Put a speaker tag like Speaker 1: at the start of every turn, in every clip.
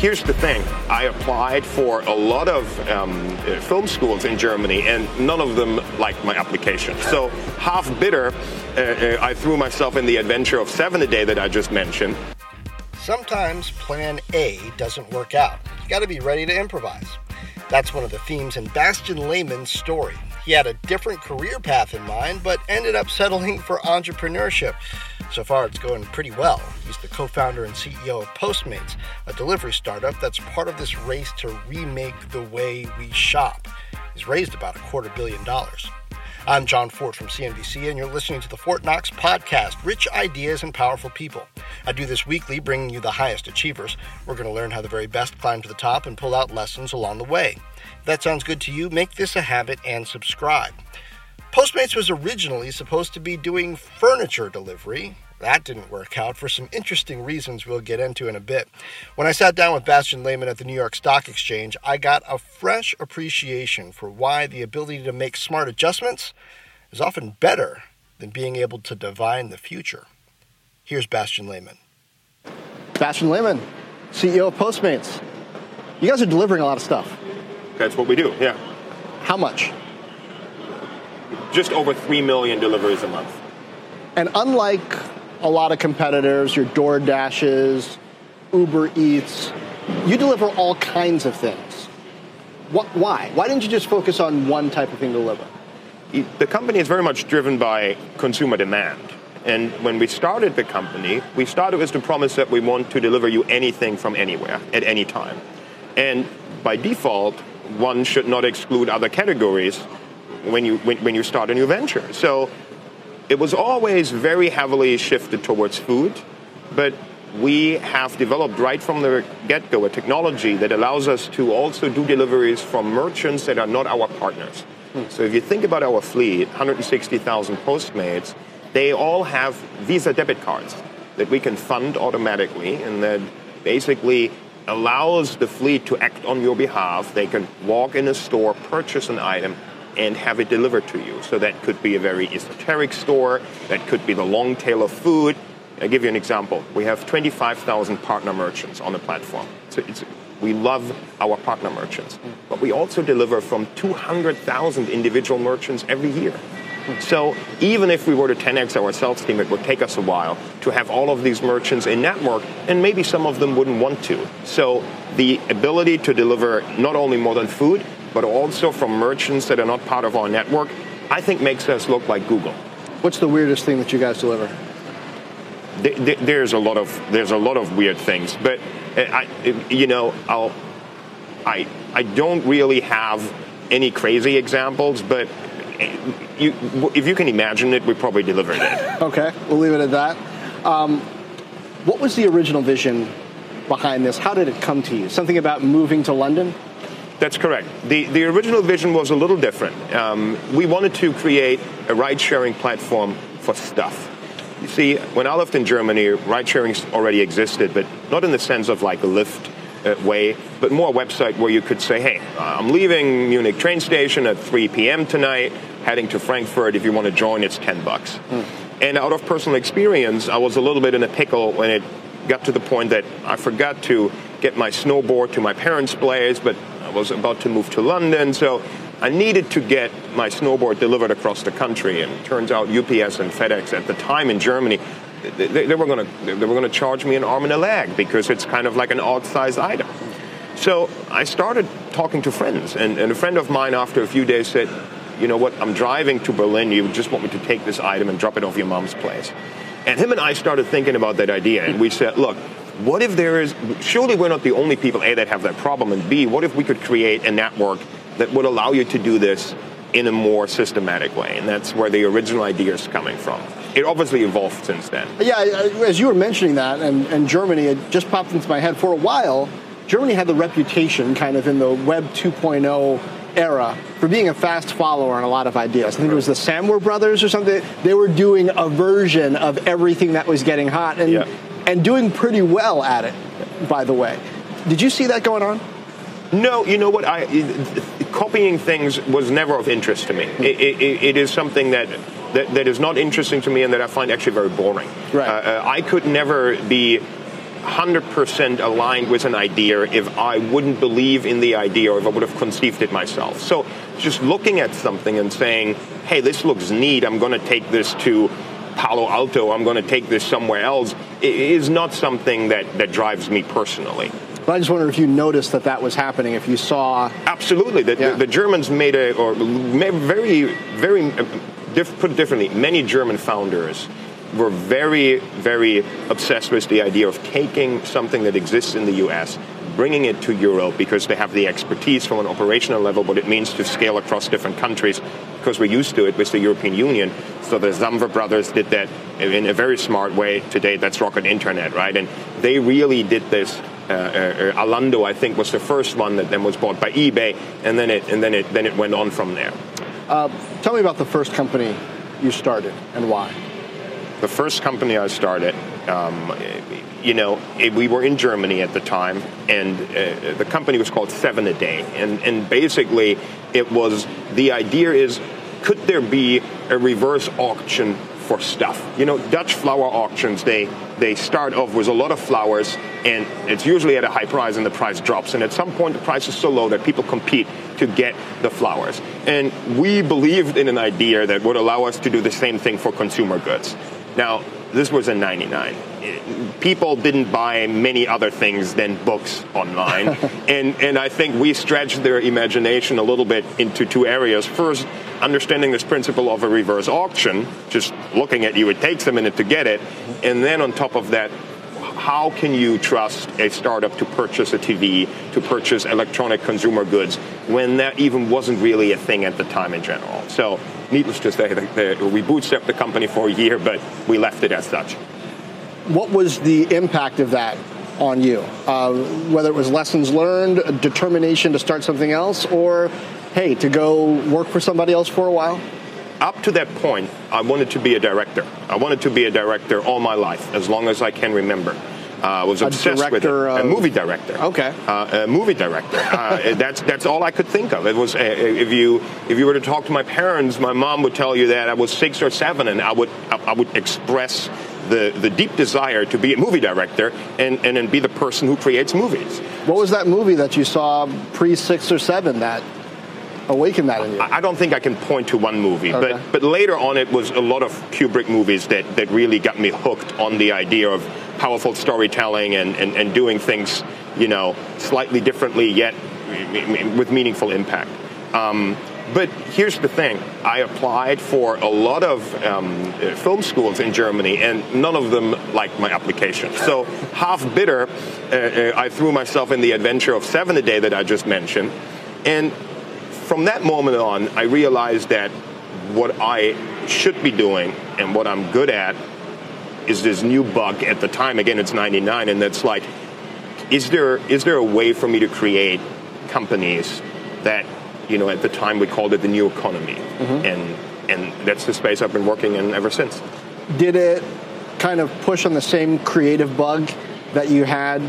Speaker 1: Here's the thing. I applied for a lot of um, film schools in Germany, and none of them liked my application. So, half bitter, uh, uh, I threw myself in the adventure of seven a day that I just mentioned.
Speaker 2: Sometimes plan A doesn't work out. You got to be ready to improvise. That's one of the themes in Bastian Lehmann's story. He had a different career path in mind, but ended up settling for entrepreneurship. So far, it's going pretty well. He's the co founder and CEO of Postmates, a delivery startup that's part of this race to remake the way we shop. He's raised about a quarter billion dollars. I'm John Fortt from CNBC, and you're listening to the Fortt Knox podcast Rich Ideas and Powerful People. I do this weekly, bringing you the highest achievers. We're going to learn how the very best climb to the top and pull out lessons along the way. If that sounds good to you, make this a habit and subscribe. Postmates was originally supposed to be doing furniture delivery. That didn't work out for some interesting reasons we'll get into in a bit. When I sat down with Bastian Lehmann at the New York Stock Exchange, I got a fresh appreciation for why the ability to make smart adjustments is often better than being able to divine the future. Here's Bastian Lehmann.
Speaker 3: Bastian Lehmann, CEO of Postmates. You guys are delivering a lot of stuff.
Speaker 1: That's what we do, yeah.
Speaker 3: How much?
Speaker 1: Just over 3 million deliveries a month.
Speaker 3: And unlike a lot of competitors, your DoorDashes, Uber Eats, you deliver all kinds of things. What, why? Why didn't you just focus on one type of thing to deliver?
Speaker 1: The company is very much driven by consumer demand. And when we started the company, we started with the promise that we want to deliver you anything from anywhere at any time. And by default, one should not exclude other categories when you when, when you start a new venture. So it was always very heavily shifted towards food, but we have developed right from the get-go a technology that allows us to also do deliveries from merchants that are not our partners. Hmm. So if you think about our fleet, 160,000 Postmates, they all have Visa debit cards that we can fund automatically and that basically allows the fleet to act on your behalf. They can walk in a store, purchase an item, and have it delivered to you. So that could be a very esoteric store, that could be the long tail of food. I'll give you an example. We have 25,000 partner merchants on the platform. So we love our partner merchants, but we also deliver from 200,000 individual merchants every year. So even if we were to 10x our sales team, it would take us a while to have all of these merchants in network, and maybe some of them wouldn't want to. So the ability to deliver not only more than food, but also from merchants that are not part of our network, I think makes us look like Google.
Speaker 3: What's the weirdest thing that you guys deliver?
Speaker 1: There's a lot of there's a lot of weird things, but uh, I, you know, I'll, I I don't really have any crazy examples, but you, if you can imagine it, we probably delivered it.
Speaker 3: okay, we'll leave it at that. Um, what was the original vision behind this? How did it come to you? Something about moving to London?
Speaker 1: That's correct. The, the original vision was a little different. Um, we wanted to create a ride sharing platform for stuff. You see, when I lived in Germany, ride sharing already existed, but not in the sense of like a Lyft uh, way, but more a website where you could say, hey, I'm leaving Munich train station at 3 p.m. tonight, heading to Frankfurt. If you want to join, it's 10 bucks. Mm. And out of personal experience, I was a little bit in a pickle when it got to the point that I forgot to get my snowboard to my parents' place, but I was about to move to London, so I needed to get my snowboard delivered across the country. And turns out UPS and FedEx at the time in Germany they, they were going to they were going to charge me an arm and a leg because it's kind of like an odd size item. So I started talking to friends, and, and a friend of mine after a few days said, "You know what? I'm driving to Berlin. You just want me to take this item and drop it off your mom's place." And him and I started thinking about that idea, and we said, "Look." What if there is, surely we're not the only people, A, that have that problem, and B, what if we could create a network that would allow you to do this in a more systematic way, and that's where the original idea is coming from. It obviously evolved since then.
Speaker 3: Yeah, as you were mentioning that, and, and Germany, it just popped into my head for a while. Germany had the reputation, kind of in the Web 2.0 era, for being a fast follower on a lot of ideas. I think it was the Samwer brothers or something. They were doing a version of everything that was getting hot, and
Speaker 1: Yeah.
Speaker 3: and doing pretty well at it. By the way, did you see that going on?
Speaker 1: No, you know what? I copying things was never of interest to me. It, it, it is something that, that that is not interesting to me, and that I find actually very boring.
Speaker 3: Right.
Speaker 1: Uh, uh, I could never be. 100% aligned with an idea if I wouldn't believe in the idea or if I would have conceived it myself. So just looking at something and saying, hey, this looks neat, I'm going to take this to Palo Alto, I'm going to take this somewhere else, is not something that, that drives me personally.
Speaker 3: But I just wonder if you noticed that that was happening. If you saw,
Speaker 1: Absolutely, the,
Speaker 3: Yeah.
Speaker 1: the, the Germans made a or very very uh, diff, put it differently. Many German founders were very very obsessed with the idea of taking something that exists in the U.S. Bringing it to Europe because they have the expertise from an operational level, what it means to scale across different countries, because we're used to it with the European Union. So the Samwer brothers did that in a very smart way. Today, that's Rocket Internet, right? And they really did this uh, uh, Alando, I think, was the first one that then was bought by eBay, and then it and then it then it went on from there.
Speaker 3: tell me about the first company you started and why.
Speaker 1: The first company I started, um, you know, it, we were in Germany at the time, and uh, the company was called Seven a Day, and and basically it was the idea is could there be a reverse auction for stuff? You know, Dutch flower auctions they they start off with a lot of flowers, and it's usually at a high price, and the price drops, and at some point the price is so low that people compete to get the flowers, and we believed in an idea that would allow us to do the same thing for consumer goods. Now, this was in 99. People didn't buy many other things than books online. and, and I think we stretched their imagination a little bit into two areas. First, understanding this principle of a reverse auction, just looking at you, it takes a minute to get it. And then on top of that, how can you trust a startup to purchase a TV, to purchase electronic consumer goods, when that even wasn't really a thing at the time in general? So, needless to say, we bootstrapped the company for a year, but we left it as such.
Speaker 3: What was the impact of that on you? Uh, whether it was lessons learned, a determination to start something else, or hey, to go work for somebody else for a while?
Speaker 1: Up to that point, I wanted to be a director. I wanted to be a director all my life, as long as I can remember. Uh, was obsessed with it.
Speaker 3: director
Speaker 1: a movie director.
Speaker 3: Okay.
Speaker 1: Uh, a movie director. Uh, that's that's all I could think of. It was uh, if you if you were to talk to my parents, my mom would tell you that I was six or seven, and I would I, I would express the the deep desire to be a movie director and and then be the person who creates movies.
Speaker 3: What was that movie that you saw pre six or seven that awakened that in you?
Speaker 1: I I don't think I can point to one movie,
Speaker 3: Okay.
Speaker 1: but but later on it was a lot of Kubrick movies that, that really got me hooked on the idea of powerful storytelling and, and, and doing things, you know, slightly differently yet with meaningful impact. Um, but here's the thing: I applied for a lot of um, film schools in Germany, and none of them liked my application. So, half bitter, uh, uh, I threw myself in the adventure of seven a day that I just mentioned, and from that moment on, I realized that what I should be doing and what I'm good at is this new bug at the time. Again, it's 99, and that's like, is there is there a way for me to create companies that, you know, at the time we called it the new economy, mm-hmm. and and that's the space I've been working in ever since.
Speaker 3: Did it kind of push on the same creative bug that you had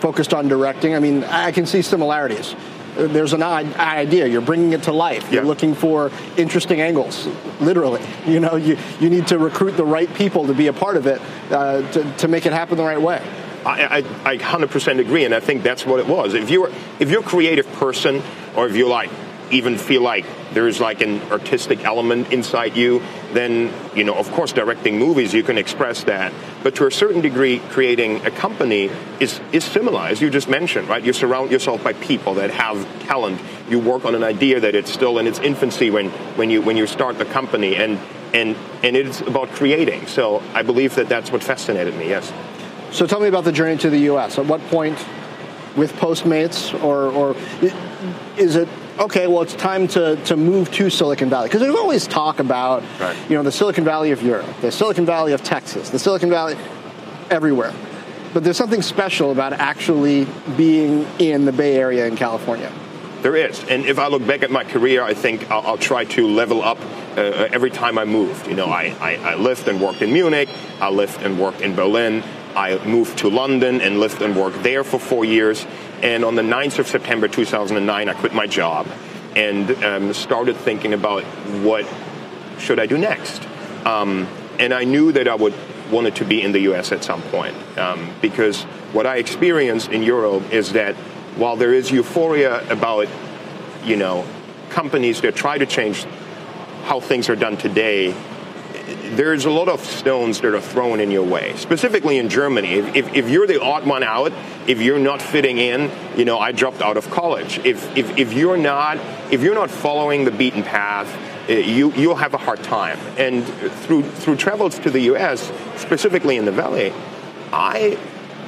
Speaker 3: focused on directing? I mean, I can see similarities. There's an idea. You're bringing it to life. You're looking for interesting angles. Literally, you know, you, you need to recruit the right people to be a part of it uh, to, to make it happen the right way.
Speaker 1: I, I, I 100% agree, and I think that's what it was. If you're if you're a creative person, or if you like even feel like there's like an artistic element inside you, then you know, of course, directing movies you can express that. But to a certain degree, creating a company is is similar, as you just mentioned, right? You surround yourself by people that have talent. You work on an idea that it's still in its infancy when when you when you start the company, and and and it's about creating. So I believe that that's what fascinated me. Yes.
Speaker 3: So tell me about the journey to the U.S. At what point, with Postmates, or, or is it okay, well, it's time to, to move to Silicon Valley? Because there's always talk about,
Speaker 1: Right.
Speaker 3: you know, the Silicon Valley of Europe, the Silicon Valley of Texas, the Silicon Valley everywhere. But there's something special about actually being in the Bay Area in California.
Speaker 1: There is, and if I look back at my career, I think I'll, I'll try to level up uh, every time I moved. You know, I, I, I lived and worked in Munich, I lived and worked in Berlin, I moved to London and lived and worked there for four years. And on the 9th of September 2009, I quit my job and um, started thinking about what should I do next. Um, and I knew that I would wanted to be in the U.S. at some point um, because what I experienced in Europe is that while there is euphoria about, you know, companies that try to change how things are done today, there's a lot of stones that are thrown in your way. Specifically in Germany, if, if, you're the odd one out, if you're not fitting in, you know, I dropped out of college. If, if, if you're not if you're not following the beaten path, uh, you you'll have a hard time. And through through travels to the U.S., specifically in the Valley, I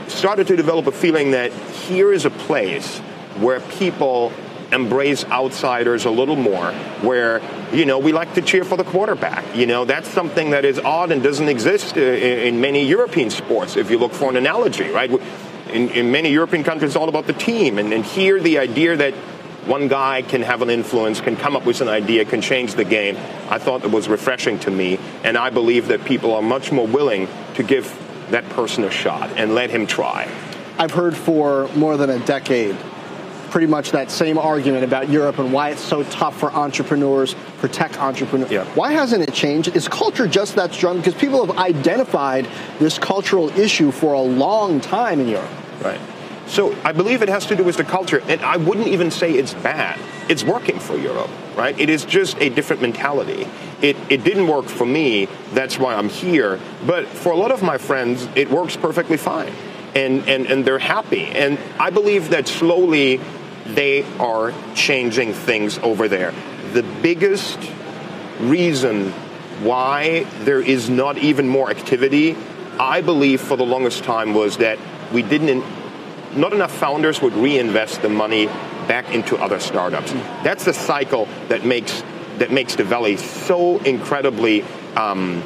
Speaker 1: started to develop a feeling that here is a place where people embrace outsiders a little more, where, you know, we like to cheer for the quarterback. You know, that's something that is odd and doesn't exist uh, in many European sports, if you look for an analogy, right? In, in many European countries, it's all about the team. And, and here, the idea that one guy can have an influence, can come up with an idea, can change the game, I thought it was refreshing to me. And I believe that people are much more willing to give that person a shot and let him try.
Speaker 3: I've heard for more than a decade pretty much that same argument about Europe and why it's so tough for entrepreneurs, for tech entrepreneurs.
Speaker 1: Yeah.
Speaker 3: Why hasn't it changed? Is culture just that strong? Because people have identified this cultural issue for a long time in Europe.
Speaker 1: Right. So I believe it has to do with the culture, and I wouldn't even say it's bad. It's working for Europe, right? It is just a different mentality. It, it didn't work for me, that's why I'm here. But for a lot of my friends, it works perfectly fine. And, and, and they're happy. And I believe that slowly they are changing things over there. The biggest reason why there is not even more activity, I believe for the longest time was that we didn't, not enough founders would reinvest the money back into other startups. That's the cycle that makes that makes the valley so incredibly um,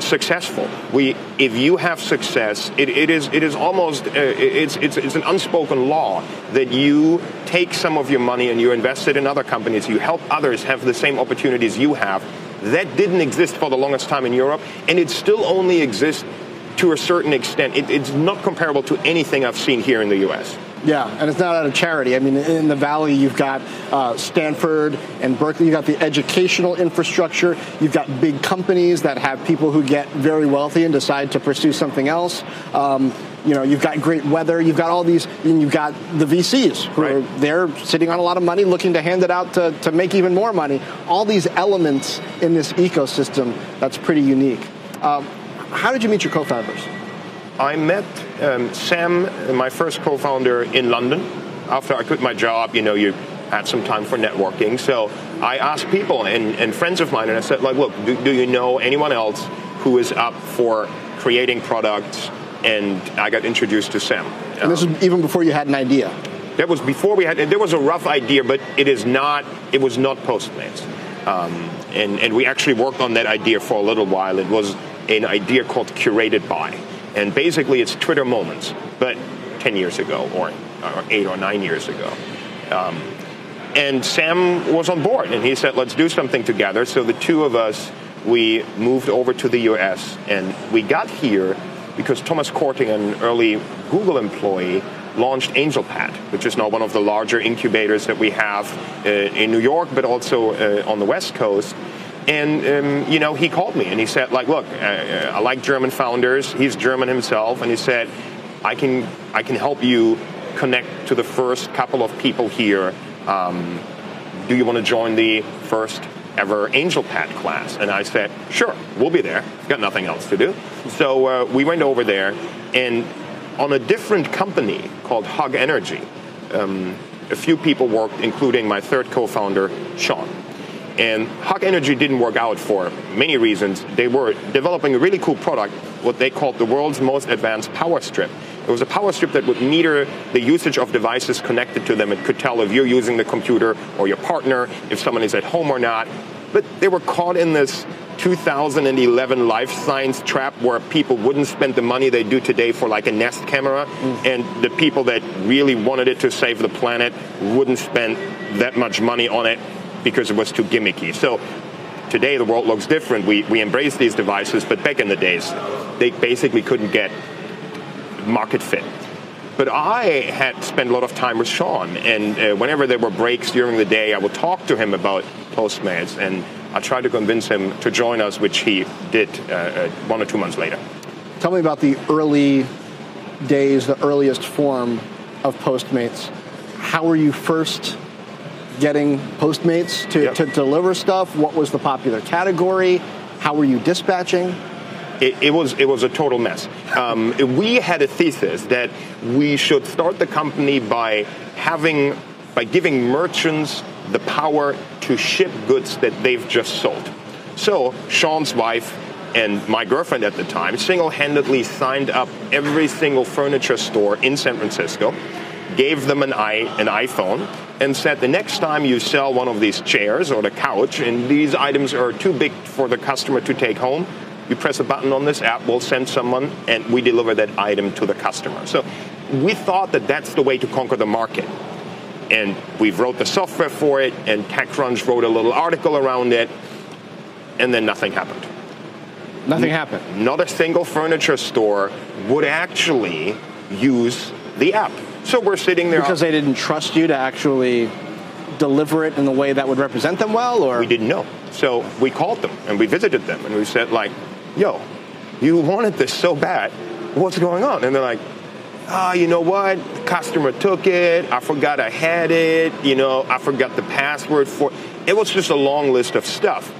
Speaker 1: successful. We, if you have success, it, it is it is almost uh, it's, it's it's an unspoken law that you take some of your money and you invest it in other companies. You help others have the same opportunities you have. That didn't exist for the longest time in Europe, and it still only exists to a certain extent. It, it's not comparable to anything I've seen here in the U.S.
Speaker 3: Yeah, and it's not out of charity. I mean, in the Valley, you've got uh, Stanford and Berkeley. You've got the educational infrastructure. You've got big companies that have people who get very wealthy and decide to pursue something else. Um, you know, you've got great weather. You've got all these, and you've got the VCs who
Speaker 1: Right.
Speaker 3: are they're sitting on a lot of money, looking to hand it out to, to make even more money. All these elements in this ecosystem that's pretty unique. Um, how did you meet your co-founders?
Speaker 1: I met um, Sam, my first co-founder, in London. After I quit my job, you know, you had some time for networking. So I asked people and, and friends of mine, and I said, like, look, do, do you know anyone else who is up for creating products? And I got introduced to Sam.
Speaker 3: And this is even before you had an idea.
Speaker 1: That was before we had. There was a rough idea, but it is not. It was not Postmates, um, and and we actually worked on that idea for a little while. It was an idea called Curated By, and basically it's Twitter Moments, but ten years ago, or, or eight or nine years ago. Um, and Sam was on board, and he said, "Let's do something together." So the two of us, we moved over to the U.S. and we got here because Thomas Korte, an early Google employee, launched AngelPad, which is now one of the larger incubators that we have uh, in New York, but also uh, on the West Coast. And um, you know, he called me and he said, like, look, uh, I like German founders. He's German himself, and he said, I can I can help you connect to the first couple of people here. Um, do you want to join the first ever AngelPad class? And I said, sure, we'll be there. Got nothing else to do. So uh, we went over there, and on a different company called Hug Energy, um, a few people worked, including my third co-founder, Sean. And Hug Energy didn't work out for many reasons. They were developing a really cool product, what they called the world's most advanced power strip. It was a power strip that would meter the usage of devices connected to them. It could tell if you're using the computer or your partner, if someone is at home or not. But they were caught in this 2011 life science trap where people wouldn't spend the money they do today for like a Nest camera, mm. and the people that really wanted it to save the planet wouldn't spend that much money on it because it was too gimmicky. So today the world looks different. We, we embrace these devices, but back in the days, they basically couldn't get market fit. But I had spent a lot of time with Sean, and uh, whenever there were breaks during the day, I would talk to him about Postmates and I tried to convince him to join us, which he did uh, uh, one or two months later.
Speaker 3: Tell me about the early days, the earliest form of Postmates. How were you first getting Postmates to, yep. to deliver stuff? What was the popular category? How were you dispatching?
Speaker 1: It, it, was it was a total mess. Um, we had a thesis that we should start the company by having by giving merchants the power to ship goods that they've just sold. So Sean's wife and my girlfriend at the time single-handedly signed up every single furniture store in San Francisco, gave them an, i an iPhone, and said the next time you sell one of these chairs or the couch and these items are too big for the customer to take home, you press a button on this app, we'll send someone, and we deliver that item to the customer. So we thought that that's the way to conquer the market and we wrote the software for it, and TechCrunch wrote a little article around it, and then nothing happened.
Speaker 3: Nothing happened.
Speaker 1: Not a single furniture store would actually use the app. So we're sitting there
Speaker 3: because they didn't trust you to actually deliver it in the way that would represent them well, or
Speaker 1: we didn't know. So we called them and we visited them and we said like, "Yo, you wanted this so bad. What's going on?" And they're like, oh, you know what? The customer took it. I forgot I had it. You know, I forgot the password for it. It was just a long list of stuff.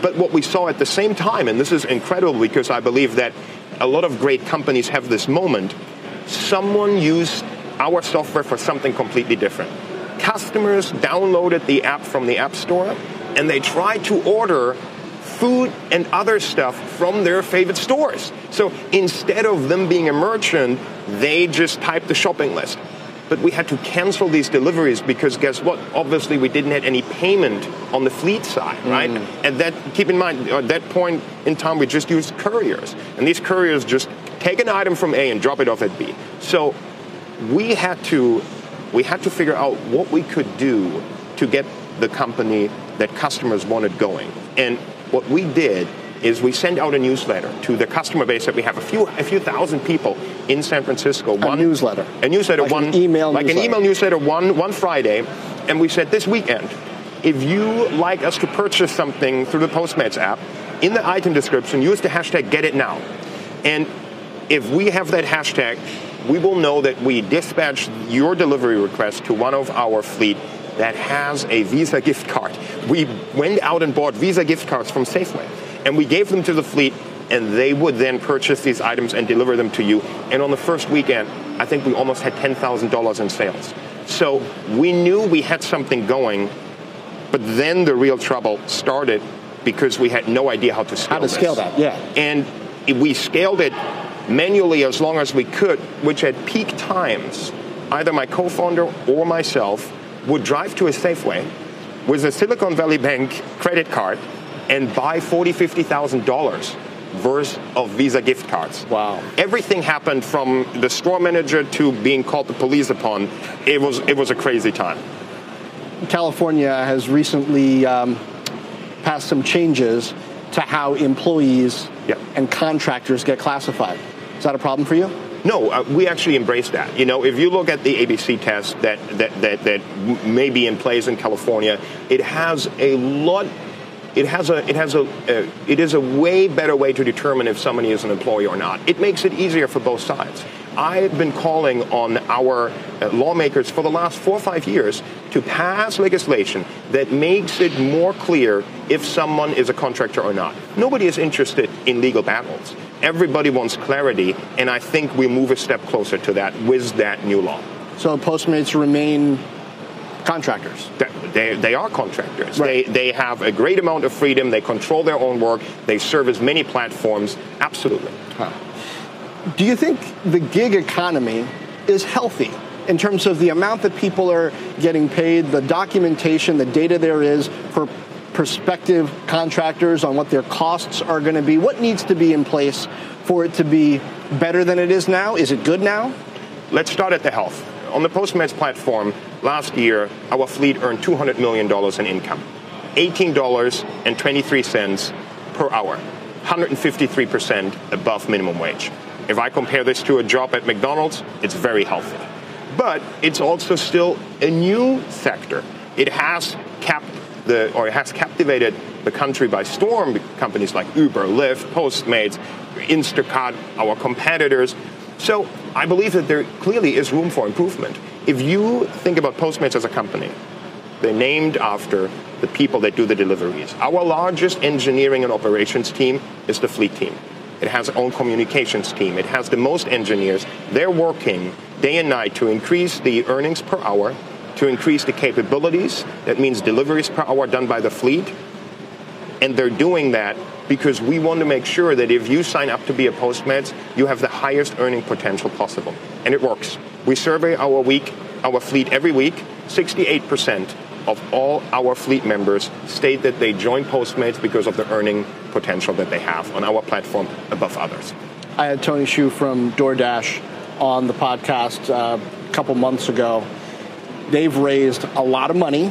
Speaker 1: But what we saw at the same time, and this is incredible because I believe that a lot of great companies have this moment, someone used our software for something completely different. Customers downloaded the app from the App Store and they tried to order food and other stuff from their favorite stores. So instead of them being a merchant, they just typed the shopping list. But we had to cancel these deliveries because guess what? Obviously, we didn't have any payment on the fleet side, right? Mm. And that, keep in mind, at that point in time, we just used couriers. And these couriers just take an item from A and drop it off at B. So we had to, we had to figure out what we could do to get the company that customers wanted going. And what we did is we send out a newsletter to the customer base that we have a few a few thousand people in San Francisco.
Speaker 3: A one newsletter.
Speaker 1: A newsletter.
Speaker 3: Like
Speaker 1: one
Speaker 3: an email.
Speaker 1: Like
Speaker 3: newsletter.
Speaker 1: an email newsletter. One one Friday, and we said this weekend, if you like us to purchase something through the Postmates app, in the item description, use the hashtag Get It Now, and if we have that hashtag, we will know that we dispatched your delivery request to one of our fleet that has a Visa gift card. We went out and bought Visa gift cards from Safeway, and we gave them to the fleet, and they would then purchase these items and deliver them to you. And on the first weekend, I think we almost had $10,000 in sales. So we knew we had something going, but then the real trouble started because we had no idea how to scale
Speaker 3: How to
Speaker 1: this.
Speaker 3: scale that, yeah.
Speaker 1: And we scaled it manually as long as we could, which at peak times, either my co-founder or myself would drive to a Safeway with a Silicon Valley Bank credit card and buy forty, fifty thousand dollars worth of Visa gift cards.
Speaker 3: Wow!
Speaker 1: Everything happened from the store manager to being called the police upon. It was it was a crazy time.
Speaker 3: California has recently um, passed some changes to how employees
Speaker 1: yep.
Speaker 3: and contractors get classified. Is that a problem for you?
Speaker 1: No, uh, we actually embrace that. You know, if you look at the ABC test that, that, that, that may be in place in California, it has a lot it has a it has a uh, it is a way better way to determine if somebody is an employee or not. It makes it easier for both sides. I've been calling on our uh, lawmakers for the last four or five years to pass legislation that makes it more clear if someone is a contractor or not. Nobody is interested in legal battles. Everybody wants clarity, and I think we move a step closer to that with that new law.
Speaker 3: So Postmates remain contractors.
Speaker 1: They, they are contractors. Right. They, they have a great amount of freedom. They control their own work. They serve as many platforms. Absolutely. Huh.
Speaker 3: Do you think the gig economy is healthy in terms of the amount that people are getting paid, the documentation, the data there is for prospective contractors on what their costs are going to be? What needs to be in place for it to be better than it is now? Is it good now?
Speaker 1: Let's start at the health. On the Postmates platform, last year, our fleet earned $200 million in income, $18.23 per hour, 153% above minimum wage. If I compare this to a job at McDonald's, it's very healthy. But it's also still a new sector. It has kept the, or it has captivated the country by storm. Companies like Uber, Lyft, Postmates, Instacart, our competitors. So I believe that there clearly is room for improvement. If you think about Postmates as a company, they're named after the people that do the deliveries. Our largest engineering and operations team is the fleet team. It has its own communications team. It has the most engineers. They're working day and night to increase the earnings per hour, to increase the capabilities. That means deliveries per hour done by the fleet. And they're doing that because we want to make sure that if you sign up to be a Postmates, you have the highest earning potential possible. And it works. We survey our week, our fleet every week. 68% of all our fleet members state that they join Postmates because of the earning potential that they have on our platform above others.
Speaker 3: I had Tony Xu from DoorDash on the podcast uh, a couple months ago. They've raised a lot of money,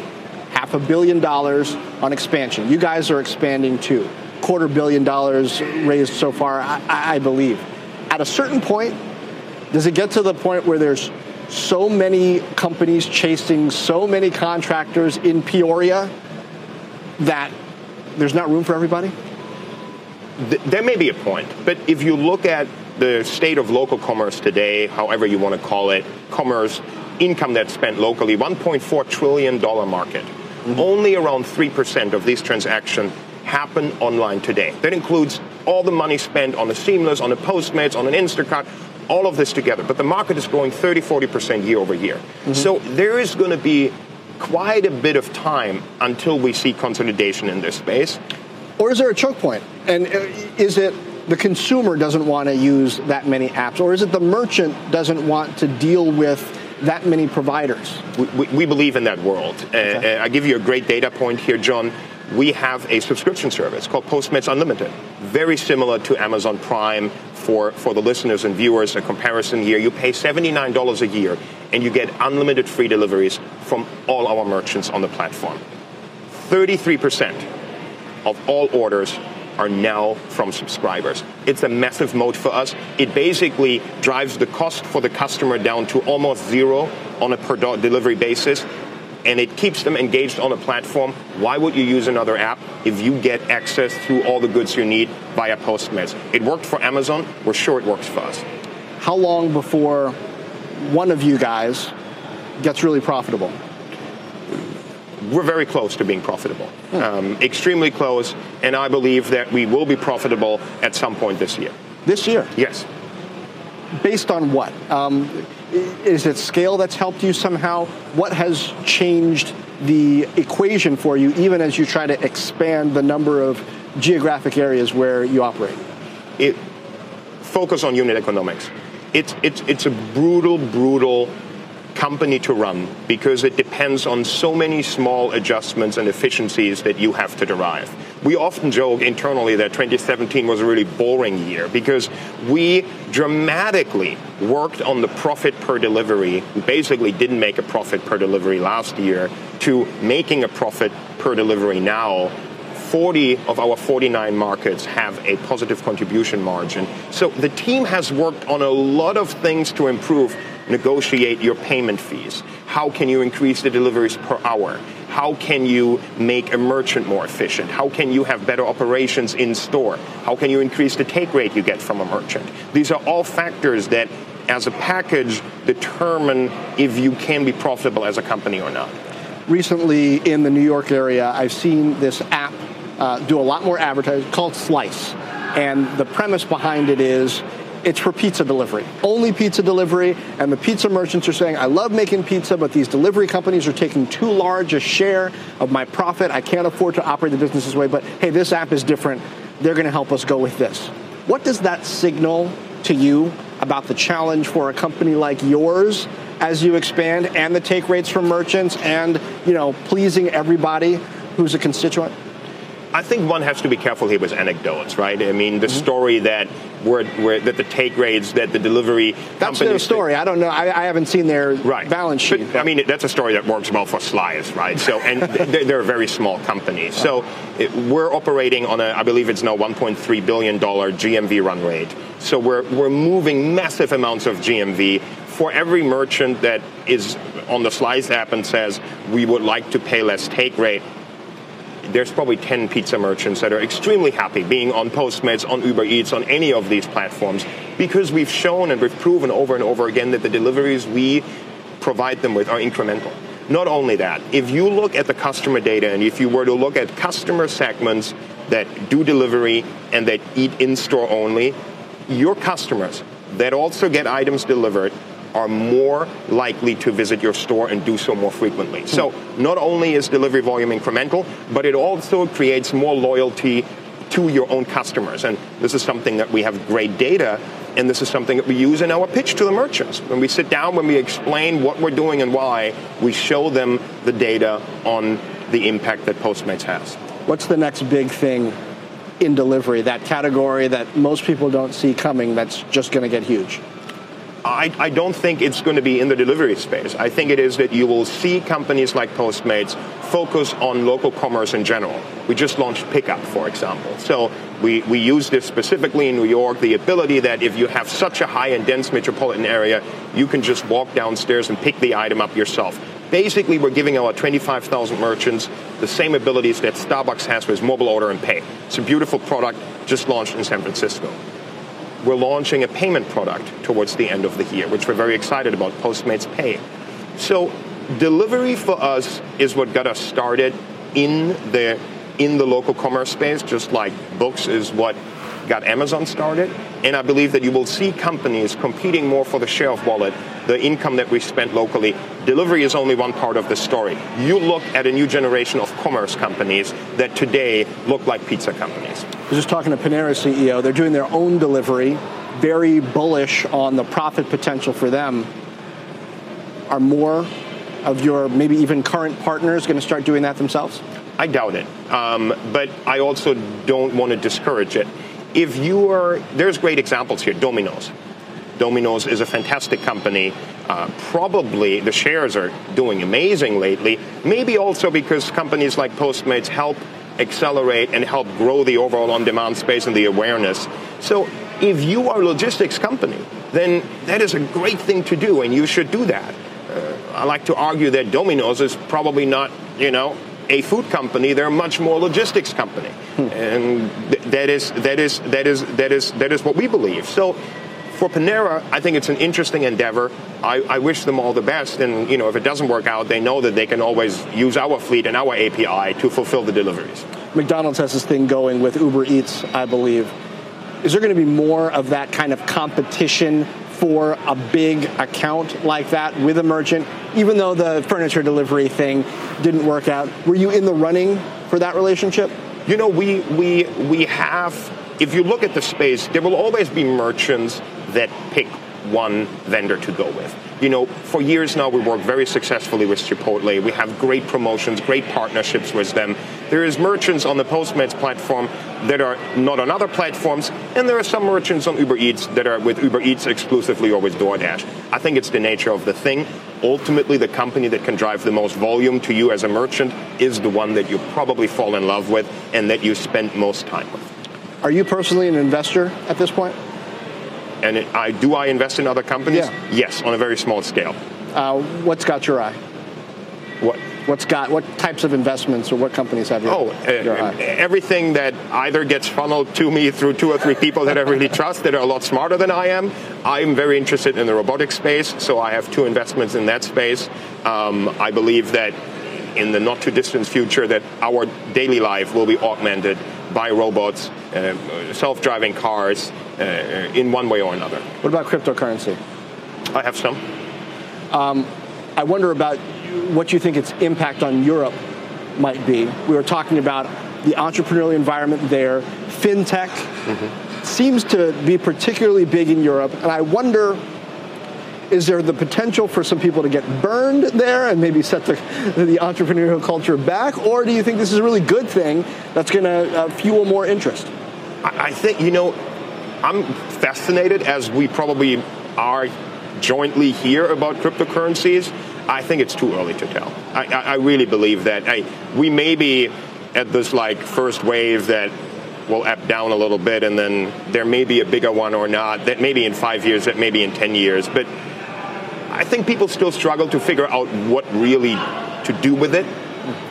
Speaker 3: half a billion dollars on expansion. You guys are expanding too. Quarter billion dollars raised so far, I, I believe. At a certain point, does it get to the point where there's so many companies chasing so many contractors in Peoria that there's not room for everybody?
Speaker 1: There may be a point, but if you look at the state of local commerce today, however you want to call it, commerce, income that's spent locally, $1.4 trillion market. Mm-hmm. Only around 3% of these transactions happen online today. That includes all the money spent on a Seamless, on a Postmates, on an Instacart, all of this together. But the market is growing 30, 40% year over year. Mm-hmm. So there is going to be quite a bit of time until we see consolidation in this space.
Speaker 3: Or is there a choke point? And uh, is it the consumer doesn't want to use that many apps, or is it the merchant doesn't want to deal with that many providers?
Speaker 1: We, we, we believe in that world. Okay. Uh, I give you a great data point here, John. We have a subscription service called Postmates Unlimited, very similar to Amazon Prime. For, for the listeners and viewers, a comparison here, you pay $79 a year and you get unlimited free deliveries from all our merchants on the platform. 33% of all orders are now from subscribers. It's a massive moat for us. It basically drives the cost for the customer down to almost zero on a per delivery basis and it keeps them engaged on a platform. Why would you use another app if you get access to all the goods you need via Postmates? It worked for Amazon. We're sure it works for us.
Speaker 3: How long before one of you guys gets really profitable?
Speaker 1: we're very close to being profitable, um, extremely close, and I believe that we will be profitable at some point this year.
Speaker 3: This year?
Speaker 1: Yes.
Speaker 3: Based on what? Um, is it scale that's helped you somehow? What has changed the equation for you, even as you try to expand the number of geographic areas where you operate?
Speaker 1: It focus on unit economics. It's it's it's a brutal, brutal company to run because it depends on so many small adjustments and efficiencies that you have to derive. We often joke internally that 2017 was a really boring year because we dramatically worked on the profit per delivery. We basically didn't make a profit per delivery last year to making a profit per delivery now 40 of our 49 markets have a positive contribution margin. So the team has worked on a lot of things to improve negotiate your payment fees? How can you increase the deliveries per hour? How can you make a merchant more efficient? How can you have better operations in store? How can you increase the take rate you get from a merchant? These are all factors that, as a package, determine if you can be profitable as a company or not.
Speaker 3: Recently, in the New York area, I've seen this app uh, do a lot more advertising called Slice. And the premise behind it is it's for pizza delivery, only pizza delivery. And the pizza merchants are saying, I love making pizza, but these delivery companies are taking too large a share of my profit. I can't afford to operate the business this way, but hey, this app is different. They're going to help us go with this. What does that signal to you about the challenge for a company like yours as you expand and the take rates from merchants and, you know, pleasing everybody who's a constituent?
Speaker 1: I think one has to be careful here with anecdotes, right? I mean, the mm-hmm. story that where, where, that the take rates, that the delivery
Speaker 3: that's their story. I don't know. I, I haven't seen their
Speaker 1: right.
Speaker 3: balance sheet.
Speaker 1: But, I mean, that's a story that works well for Slice, right? So, and they're, they're, a very small company. So, it, we're operating on a, I believe it's now 1.3 billion dollar GMV run rate. So, we're we're moving massive amounts of GMV for every merchant that is on the Slice app and says we would like to pay less take rate there's probably 10 pizza merchants that are extremely happy being on Postmates, on Uber Eats, on any of these platforms because we've shown and we've proven over and over again that the deliveries we provide them with are incremental. Not only that, if you look at the customer data and if you were to look at customer segments that do delivery and that eat in store only, your customers that also get items delivered are more likely to visit your store and do so more frequently. So not only is delivery volume incremental, but it also creates more loyalty to your own customers. And this is something that we have great data, and this is something that we use in our pitch to the merchants. When we sit down, when we explain what we're doing and why, we show them the data on the impact that Postmates has.
Speaker 3: What's the next big thing in delivery, that category that most people don't see coming that's just going to get huge?
Speaker 1: I, I, don't think it's going to be in the delivery space. I think it is that you will see companies like Postmates focus on local commerce in general. We just launched Pickup, for example. So we, we use this specifically in New York, the ability that if you have such a high and dense metropolitan area, you can just walk downstairs and pick the item up yourself. Basically, we're giving our 25,000 merchants the same abilities that Starbucks has with mobile order and pay. It's a beautiful product, just launched in San Francisco we're launching a payment product towards the end of the year, which we're very excited about, Postmates Pay. So delivery for us is what got us started in the in the local commerce space, just like books is what got Amazon started. And I believe that you will see companies competing more for the share of wallet, the income that we spent locally. Delivery is only one part of the story. You look at a new generation of commerce companies that today look like pizza companies.
Speaker 3: I was just talking to Panera CEO. They're doing their own delivery, very bullish on the profit potential for them. Are more of your maybe even current partners going to start doing that themselves?
Speaker 1: I doubt it. Um, but I also don't want to discourage it. If you are, there's great examples here. Domino's. Domino's is a fantastic company. Uh, probably the shares are doing amazing lately. Maybe also because companies like Postmates help accelerate and help grow the overall on-demand space and the awareness. So if you are a logistics company, then that is a great thing to do, and you should do that. Uh, I like to argue that Domino's is probably not, you know, a food company; they're a much more logistics company, hmm. and th- that is that is that is that is that is what we believe. So for Panera, I think it's an interesting endeavor. I, I, wish them all the best, and you know, if it doesn't work out, they know that they can always use our fleet and our API to fulfill the deliveries.
Speaker 3: McDonald's has this thing going with Uber Eats, I believe. Is there going to be more of that kind of competition for a big account like that with a merchant, even though the furniture delivery thing didn't work out? Were you in the running for that relationship?
Speaker 1: You know, we we we have. If you look at the space, there will always be merchants that pick one vendor to go with. You know, for years now, we work very successfully with Chipotle. We have great promotions, great partnerships with them. There is merchants on the Postmates platform that are not on other platforms, and there are some merchants on Uber Eats that are with Uber Eats exclusively or with DoorDash. I think it's the nature of the thing. Ultimately, the company that can drive the most volume to you as a merchant is the one that you probably fall in love with and that you spend most time with.
Speaker 3: Are you personally an investor at this point?
Speaker 1: And it, I, do I invest in other companies?
Speaker 3: Yeah.
Speaker 1: Yes, on a very small scale.
Speaker 3: Uh, what's got your eye?
Speaker 1: What?
Speaker 3: What's got what types of investments or what companies have your,
Speaker 1: oh,
Speaker 3: your
Speaker 1: uh, everything that either gets funneled to me through two or three people that I really trust that are a lot smarter than I am. I'm very interested in the robotics space, so I have two investments in that space. Um, I believe that in the not too distant future that our daily life will be augmented by robots, uh, self-driving cars, in one way or another.
Speaker 3: What about cryptocurrency?
Speaker 1: I have some.
Speaker 3: Um, I wonder about what you think its impact on Europe might be. We were talking about the entrepreneurial environment there, fintech. Mm-hmm. seems to be particularly big in Europe, and I wonder is there the potential for some people to get burned there and maybe set the, the entrepreneurial culture back? Or do you think this is a really good thing that's going to uh, fuel more interest?
Speaker 1: I think, you know, I'm fascinated as we probably are jointly here about cryptocurrencies. I think it's too early to tell. I, I, I really believe that I, we may be at this like first wave that will ebb down a little bit, and then there may be a bigger one or not. That maybe in five years, that maybe in ten years. But I think people still struggle to figure out what really to do with it.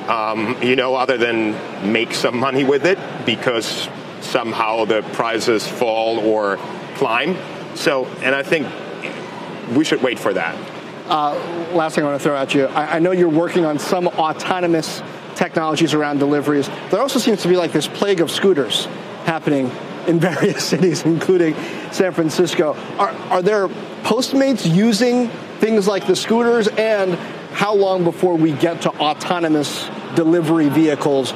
Speaker 1: Um, you know, other than make some money with it because somehow the prices fall or climb. So, and I think we should wait for that.
Speaker 3: Uh, last thing I want to throw at you I, I know you're working on some autonomous technologies around deliveries. There also seems to be like this plague of scooters happening in various cities, including San Francisco. Are, are there Postmates using things like the scooters, and how long before we get to autonomous delivery vehicles,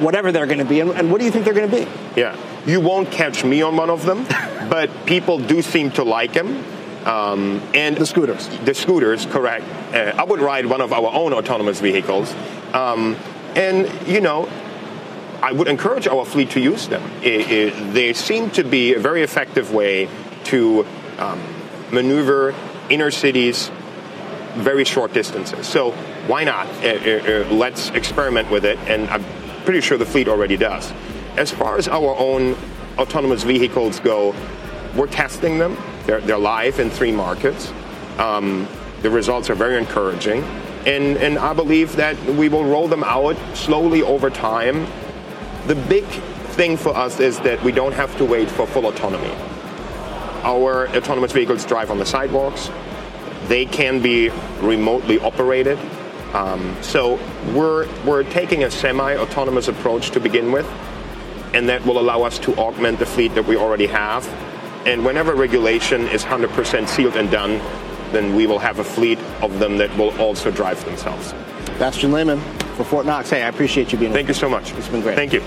Speaker 3: whatever they're going to be, and, and what do you think they're going to be?
Speaker 1: Yeah, you won't catch me on one of them, but people do seem to like them. Um, and
Speaker 3: the scooters.
Speaker 1: The scooters, correct. Uh, I would ride one of our own autonomous vehicles. Um, and, you know, I would encourage our fleet to use them. It, it, they seem to be a very effective way to um, maneuver inner cities very short distances. So why not? Uh, uh, uh, let's experiment with it, and I'm pretty sure the fleet already does. As far as our own autonomous vehicles go, we're testing them. They're, they're live in three markets. Um, the results are very encouraging. And, and I believe that we will roll them out slowly over time. The big thing for us is that we don't have to wait for full autonomy. Our autonomous vehicles drive on the sidewalks. They can be remotely operated. Um, so we're, we're taking a semi-autonomous approach to begin with, and that will allow us to augment the fleet that we already have. And whenever regulation is 100% sealed and done, then we will have a fleet of them that will also drive themselves.
Speaker 3: Bastian Lehmann for Fortt Knox. Hey, I appreciate you being
Speaker 1: Thank
Speaker 3: here.
Speaker 1: Thank you so much.
Speaker 3: It's been great.
Speaker 1: Thank you.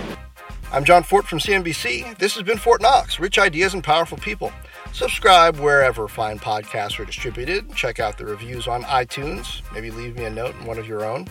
Speaker 2: I'm Jon Fortt from CNBC. This has been Fortt Knox, rich ideas and powerful people. Subscribe wherever fine podcasts are distributed. Check out the reviews on iTunes. Maybe leave me a note in one of your own.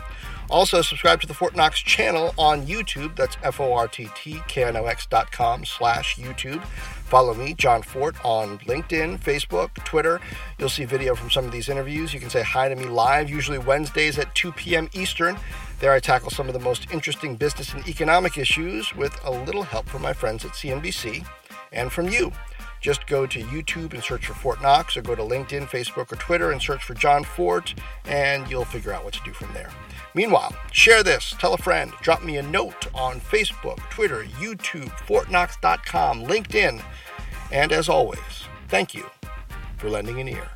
Speaker 2: Also, subscribe to the Fortt Knox channel on YouTube. That's F-O-R-T-T-K-N-O-X dot com slash YouTube. Follow me, Jon Fortt, on LinkedIn, Facebook, Twitter. You'll see video from some of these interviews. You can say hi to me live, usually Wednesdays at 2 p.m. Eastern. There I tackle some of the most interesting business and economic issues with a little help from my friends at CNBC and from you. Just go to YouTube and search for Fortt Knox, or go to LinkedIn, Facebook, or Twitter and search for Jon Fortt, and you'll figure out what to do from there. Meanwhile, share this, tell a friend, drop me a note on Facebook, Twitter, YouTube, ForttKnox.com, LinkedIn, and as always, thank you for lending an ear.